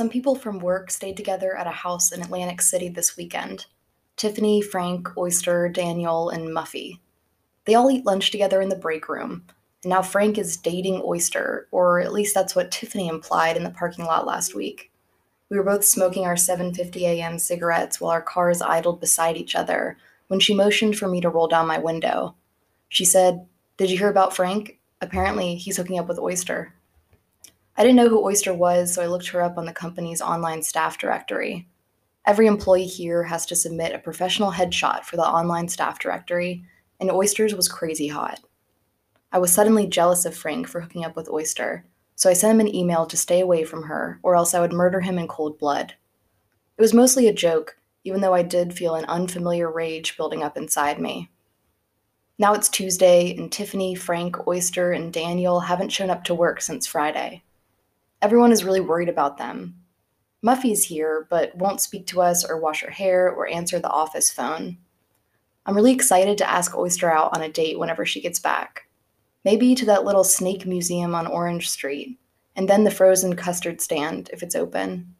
Some people from work stayed together at a house in Atlantic City this weekend Tiffany, Frank, Oyster, Daniel, and Muffy. They all eat lunch together in the break room, and now Frank is dating Oyster, or at least that's what Tiffany implied in the parking lot last week. We were both smoking our 7:50 a.m. cigarettes while our cars idled beside each other when she motioned for me to roll down my window. She said, "Did you hear about Frank? Apparently, he's hooking up with Oyster." I didn't know who Oyster was, so I looked her up on the company's online staff directory. Every employee here has to submit a professional headshot for the online staff directory, and Oyster's was crazy hot. I was suddenly jealous of Frank for hooking up with Oyster, so I sent him an email to stay away from her, or else I would murder him in cold blood. It was mostly a joke, even though I did feel an unfamiliar rage building up inside me. Now it's Tuesday, and Tiffany, Frank, Oyster, and Daniel haven't shown up to work since Friday. Everyone is really worried about them. Muffy's here, but won't speak to us or wash her hair or answer the office phone. I'm really excited to ask Oyster out on a date whenever she gets back. Maybe to that little snake museum on Orange Street, and then the frozen custard stand if it's open.